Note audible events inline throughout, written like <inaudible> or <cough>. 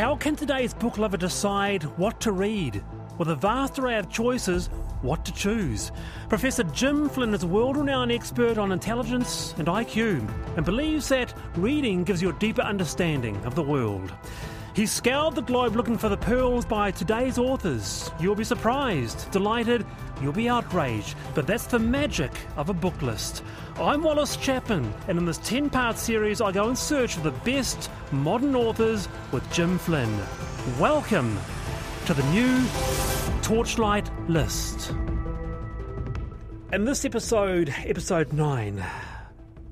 How can today's book lover decide what to read? With a vast array of choices, what to choose? Professor Jim Flynn is a world renowned expert on intelligence and IQ and believes that reading gives you a deeper understanding of the world. He's scoured the globe looking for the pearls by today's authors. You'll be surprised, delighted, you'll be outraged, but that's the magic of a book list. I'm Wallace Chapman, and in this 10 part series, I go in search of the best modern authors with Jim Flynn. Welcome to the new Torchlight List. In this episode, episode 9,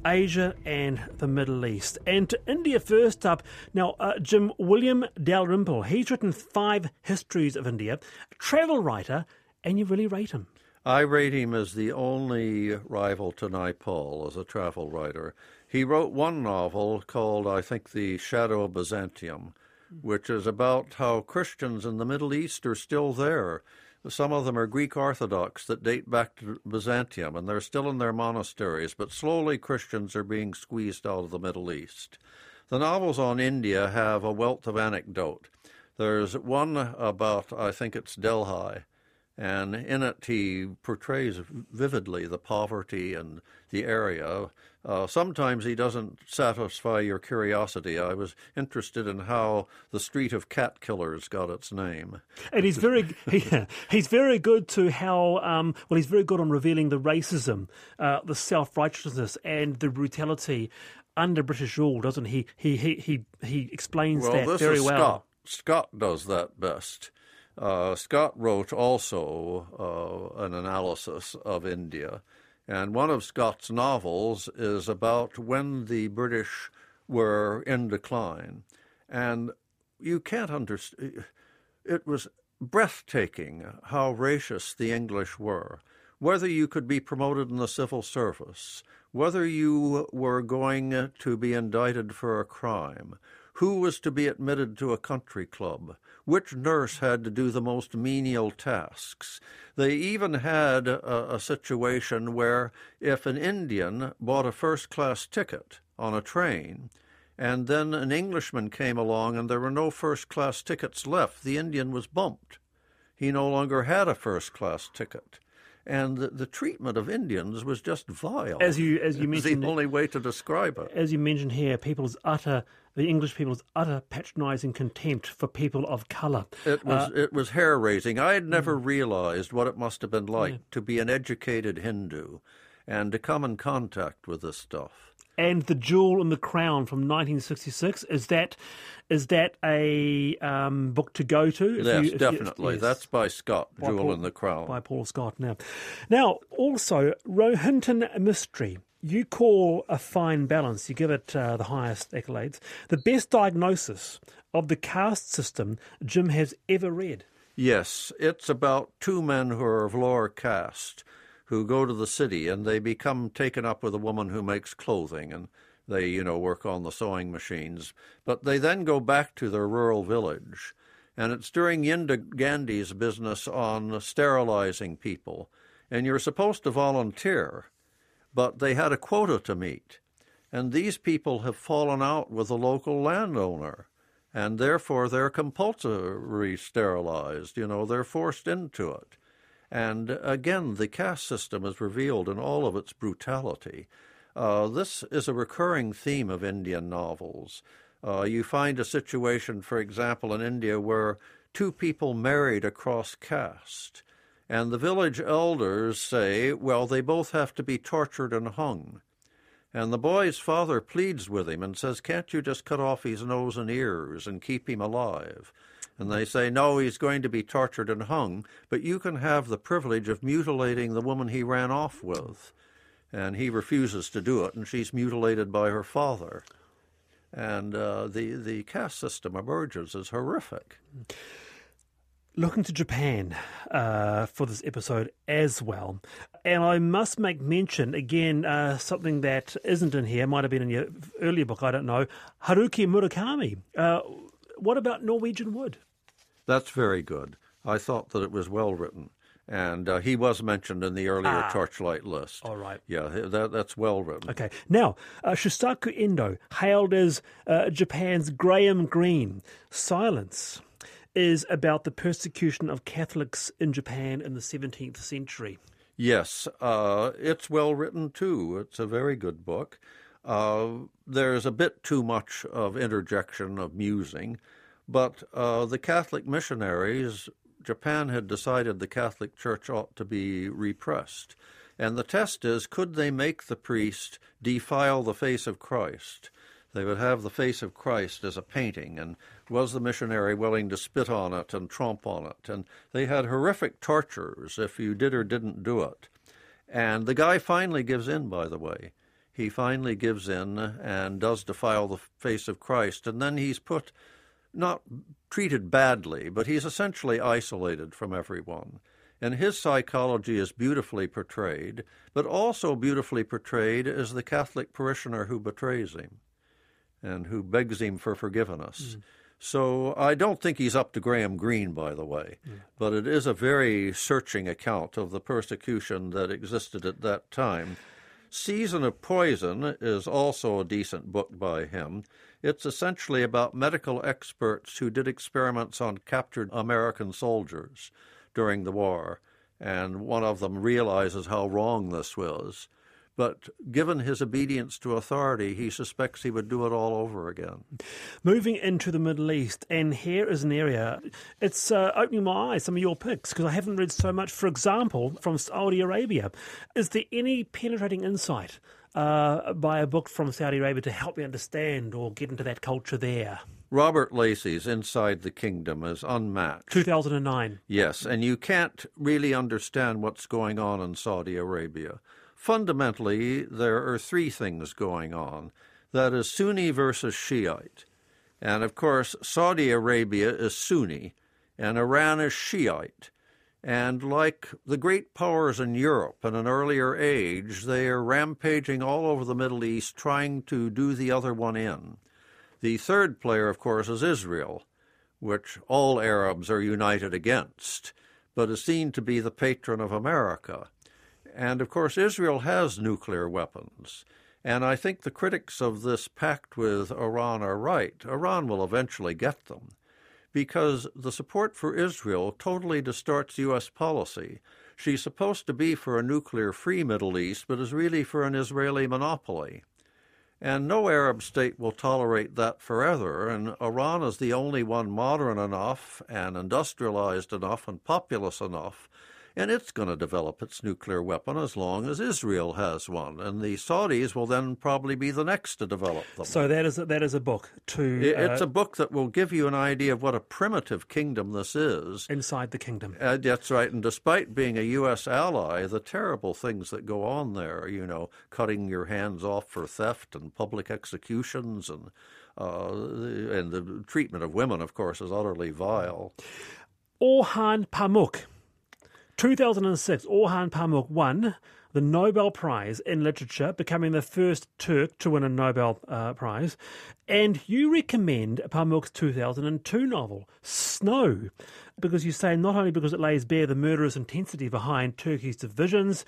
Asia and the Middle East. And to India first up. Now, uh, Jim William Dalrymple, he's written five histories of India, a travel writer, and you really rate him. I rate him as the only rival to Naipaul as a travel writer. He wrote one novel called, I think, The Shadow of Byzantium, which is about how Christians in the Middle East are still there. Some of them are Greek Orthodox that date back to Byzantium, and they're still in their monasteries, but slowly Christians are being squeezed out of the Middle East. The novels on India have a wealth of anecdote. There's one about, I think it's Delhi, and in it he portrays vividly the poverty and the area. Uh, sometimes he doesn't satisfy your curiosity. I was interested in how the Street of Cat Killers got its name. And he's very <laughs> he, he's very good to how um, well he's very good on revealing the racism, uh, the self righteousness, and the brutality under British rule, doesn't he? He he he he explains well, that very well. Scott. Scott does that best. Uh, Scott wrote also uh, an analysis of India, and one of Scott's novels is about when the British were in decline. And you can't understand, it was breathtaking how gracious the English were. Whether you could be promoted in the civil service, whether you were going to be indicted for a crime, who was to be admitted to a country club, which nurse had to do the most menial tasks. They even had a, a situation where if an Indian bought a first class ticket on a train, and then an Englishman came along and there were no first class tickets left, the Indian was bumped. He no longer had a first class ticket and the, the, treatment of Indians was just vile. As you as you mentioned, the only way to describe it. As you mentioned here, people's utter the English people's utter patronising contempt for people of colour. It was uh, it was hair raising. I had never mm. realised what it must have been like yeah. to be an educated Hindu, and to come in contact with this stuff and the Jewel in the Crown from 1966. Is that is that a um, book to go to? Yes, you, definitely. You, yes. That's by Scott, by Jewel Paul, in the Crown. By Paul Scott. Now, now also Rohinton Mistry. You call a fine balance. You give it uh, the highest accolades. The best diagnosis of the caste system Jim has ever read. Yes, it's about two men who are of lower caste who go to the city and they become taken up with a woman who makes clothing and they, you know, work on the sewing machines. But they then go back to their rural village. And it's during Indira Gandhi's business on sterilizing people. And you're supposed to volunteer, but they had a quota to meet. And these people have fallen out with the local landowner. And therefore they're compulsory sterilized. You know, they're forced into it. And again, the caste system is revealed in all of its brutality. Uh, this is a recurring theme of Indian novels. Uh, you find a situation, for example, in India where two people married across caste, and the village elders say, well, they both have to be tortured and hung. And the boy's father pleads with him and says, Can't you just cut off his nose and ears and keep him alive? And they say, No, he's going to be tortured and hung, but you can have the privilege of mutilating the woman he ran off with. And he refuses to do it, and she's mutilated by her father. And uh, the, the caste system emerges as horrific. looking to Japan uh, for this episode as well. And I must make mention again uh, something that isn't in here, might have been in your earlier book, I don't know. Haruki Murakami. What about Norwegian Wood? That's very good. I thought that it was well written. And uh, he was mentioned in the earlier Ah. Torchlight list. All right. Yeah, that, that's well written. Okay. Now, uh, Shusaku Endo, hailed as uh, Japan's Graham Greene, Silence is about the persecution of Catholics in Japan in the 17th century. Yes, uh, it's well written too. It's a very good book. Uh, there's a bit too much of interjection of musing, but uh, the Catholic missionaries, Japan had decided the Catholic Church ought to be repressed. And the test is could they make the priest defile the face of Christ? They would have the face of Christ as a painting, and was the missionary willing to spit on it and tromp on it? And they had horrific tortures if you did or didn't do it. And the guy finally gives in, by the way. He finally gives in and does defile the face of Christ, and then he's put, not treated badly, but he's essentially isolated from everyone. And his psychology is beautifully portrayed, but also beautifully portrayed as the Catholic parishioner who betrays him and who begs him for forgiveness. Mm. So I don't think he's up to Graham Greene, by the way, but it is a very searching account of the persecution that existed at that time. Season of Poison is also a decent book by him. It's essentially about medical experts who did experiments on captured American soldiers during the war, and one of them realizes how wrong this was. But given his obedience to authority, he suspects he would do it all over again. Moving into the Middle East, and here is an area, it's uh, opening my eyes, some of your picks, because I haven't read so much. For example, from Saudi Arabia. Is there any penetrating insight uh, by a book from Saudi Arabia to help me understand or get into that culture there? Robert Lacey's Inside the Kingdom is unmatched. 2009. Yes, and you can't really understand what's going on in Saudi Arabia. Fundamentally, there are three things going on that is, Sunni versus Shiite. And of course, Saudi Arabia is Sunni, and Iran is Shiite. And like the great powers in Europe in an earlier age, they are rampaging all over the Middle East trying to do the other one in. The third player, of course, is Israel, which all Arabs are united against, but is seen to be the patron of America. And of course, Israel has nuclear weapons. And I think the critics of this pact with Iran are right. Iran will eventually get them because the support for Israel totally distorts U.S. policy. She's supposed to be for a nuclear free Middle East, but is really for an Israeli monopoly. And no Arab state will tolerate that forever, and Iran is the only one modern enough and industrialized enough and populous enough and it's going to develop its nuclear weapon as long as Israel has one, and the Saudis will then probably be the next to develop them. So that is a, that is a book to It- it's uh, a book that will give you an idea of what a primitive kingdom this is. inside the kingdom. Uh, that's right, and despite being a U.S. ally, the terrible things that go on there, you know, cutting your hands off for theft and public executions and uh, the- and the treatment of women, of course, is utterly vile. Orhan Pamuk. 2006, Orhan Pamuk won the Nobel Prize in Literature, becoming the first Turk to win a Nobel uh, Prize. And you recommend Pamuk's 2002 novel, Snow, because you say not only because it lays bare the murderous intensity behind Turkey's divisions,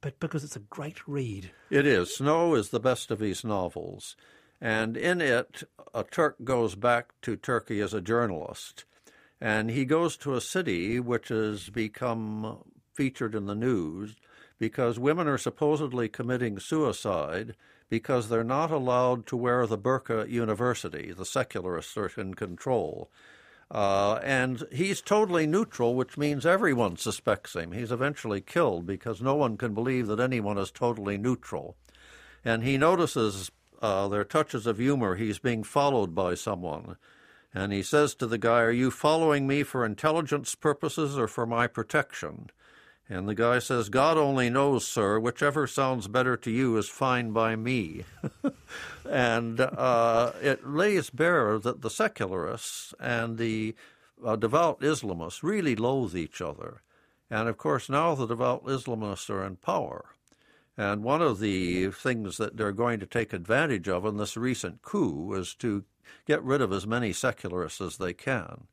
but because it's a great read. It is. Snow is the best of his novels. And in it, a Turk goes back to Turkey as a journalist. And he goes to a city which has become featured in the news because women are supposedly committing suicide because they're not allowed to wear the burqa at university. The secularists are in control. Uh, and he's totally neutral, which means everyone suspects him. He's eventually killed because no one can believe that anyone is totally neutral. And he notices uh, there are touches of humor. He's being followed by someone. And he says to the guy, Are you following me for intelligence purposes or for my protection? And the guy says, God only knows, sir. Whichever sounds better to you is fine by me. <laughs> and uh, it lays bare that the secularists and the uh, devout Islamists really loathe each other. And of course, now the devout Islamists are in power. And one of the things that they're going to take advantage of in this recent coup is to get rid of as many secularists as they can.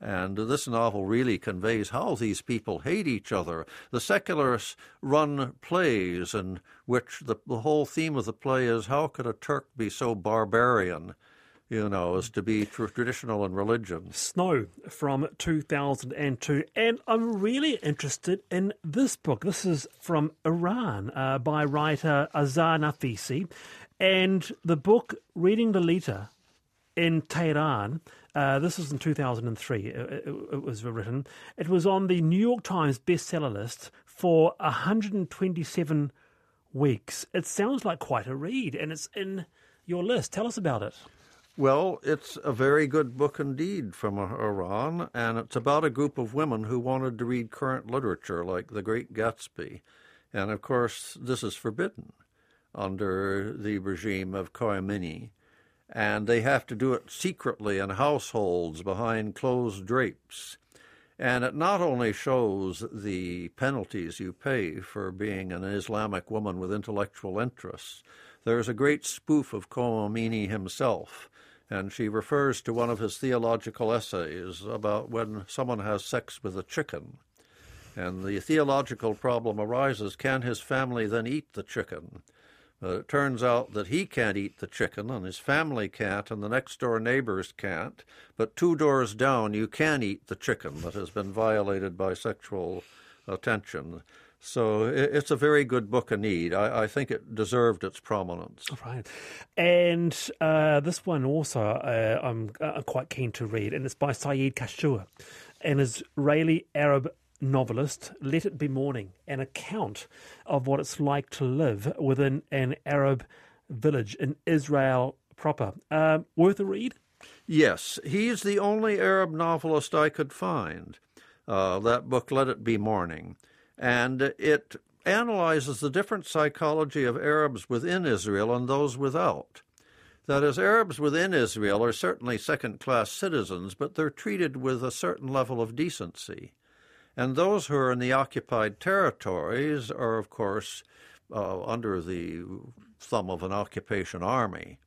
And this novel really conveys how these people hate each other. The secularists run plays in which the, the whole theme of the play is how could a Turk be so barbarian? you know, as to be traditional in religion. Snow from 2002. And I'm really interested in this book. This is from Iran uh, by writer Azar Nafisi. And the book, Reading Lolita in Tehran, uh, this was in 2003. It, it, it, was written. It was on the New York Times bestseller list for 127 weeks. It sounds like quite a read, and it's in your list. Tell us about it. Well, it's a very good book indeed from Iran, and it's about a group of women who wanted to read current literature like The Great Gatsby. And of course, this is forbidden under the regime of Khomeini and they have to do it secretly in households behind closed drapes. And it not only shows the penalties you pay for being an Islamic woman with intellectual interests, there's a great spoof of Khomeini himself. And she refers to one of his theological essays about when someone has sex with a chicken. And the theological problem arises can his family then eat the chicken? Uh, it turns out that he can't eat the chicken, and his family can't, and the next door neighbors can't. But two doors down, you can eat the chicken that has been violated by sexual attention. So it's a very good book indeed. I, I think it deserved its prominence. Right. And uh, this one also uh, I'm uh, quite keen to read, and it's by Saeed Kashua, an Israeli Arab novelist, Let It Be Morning, an account of what it's like to live within an Arab village in Israel proper. Uh, worth a read? Yes, he's the only Arab novelist I could find. Uh, that book, Let It Be Morning. And it analyzes the different psychology of Arabs within Israel and those without. That is, Arabs within Israel are certainly second class citizens, but they're treated with a certain level of decency. And those who are in the occupied territories are, of course, uh, under the thumb of an occupation army.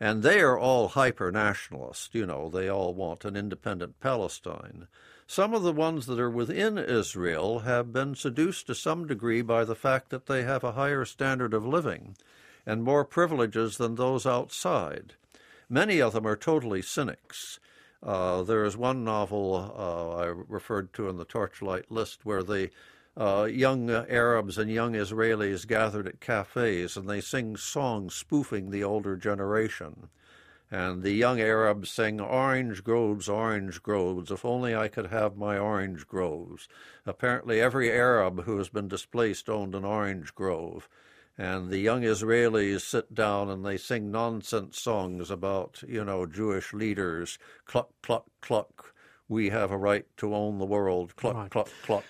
And they are all hyper nationalist. You know, they all want an independent Palestine. Some of the ones that are within Israel have been seduced to some degree by the fact that they have a higher standard of living and more privileges than those outside. Many of them are totally cynics. Uh, there is one novel uh, I referred to in the Torchlight list where the uh, young Arabs and young Israelis gathered at cafes and they sing songs spoofing the older generation. And the young Arabs sing, Orange groves, orange groves, if only I could have my orange groves. Apparently, every Arab who has been displaced owned an orange grove and the young Israelis sit down and they sing nonsense songs about, you know, Jewish leaders. Cluck, cluck, cluck. We have a right to own the world. Cluck, right. cluck, cluck.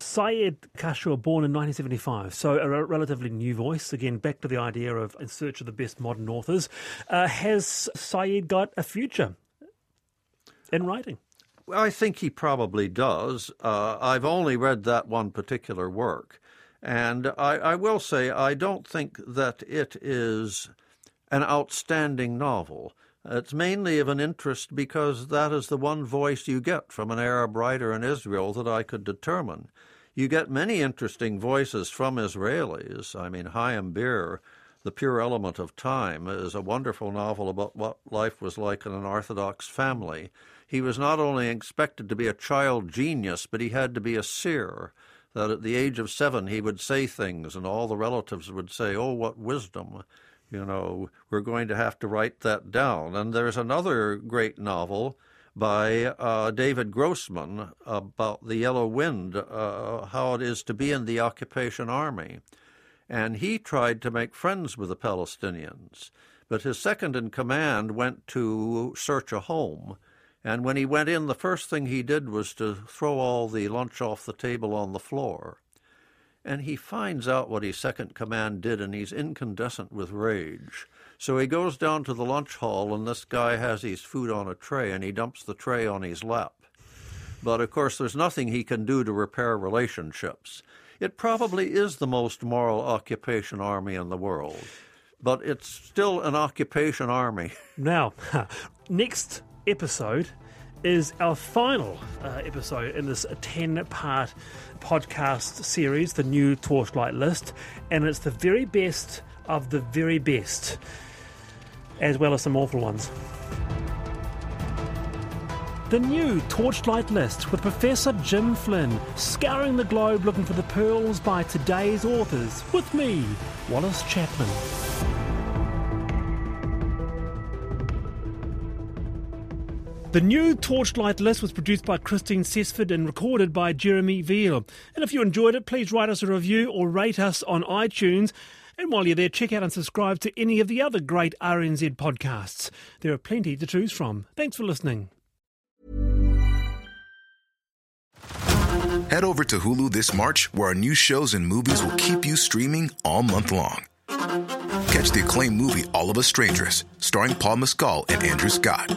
Syed Kashua, born in 1975, so a relatively new voice. Again, back to the idea of in search of the best modern authors. Uh, has Syed got a future in writing? Well, I think he probably does. Uh, I've only read that one particular work. And I, I will say, I don't think that it is an outstanding novel. It's mainly of an interest because that is the one voice you get from an Arab writer in Israel that I could determine. You get many interesting voices from Israelis. I mean, Chaim Beer, The Pure Element of Time, is a wonderful novel about what life was like in an Orthodox family. He was not only expected to be a child genius, but he had to be a seer that at the age of seven he would say things, and all the relatives would say, Oh, what wisdom! You know, we're going to have to write that down. And there's another great novel by uh, David Grossman about the Yellow Wind, uh, how it is to be in the occupation army. And he tried to make friends with the Palestinians. But his second in command went to search a home. And when he went in, the first thing he did was to throw all the lunch off the table on the floor. And he finds out what his second command did, and he's incandescent with rage. So he goes down to the lunch hall, and this guy has his food on a tray, and he dumps the tray on his lap. But of course, there's nothing he can do to repair relationships. It probably is the most moral occupation army in the world, but it's still an occupation army. <laughs> Now, <laughs> next episode is our final uh, episode in this 10 part podcast series, the new Torchlight List, and it's the very best of the very best as well as some awful ones. The new Torchlight List with Professor Jim Flynn, scouring the globe looking for the pearls by today's authors, with me, Wallace Chapman. The new Torchlight List was produced by Christine Cesford and recorded by Jeremy Veal. And if you enjoyed it, please write us a review or rate us on iTunes. And while you're there, check out and subscribe to any of the other great RNZ podcasts. There are plenty to choose from. Thanks for listening. Head over to Hulu this March, where our new shows and movies will keep you streaming all month long. Catch the acclaimed movie All of Us Strangers, starring Paul Mescal and Andrew Scott.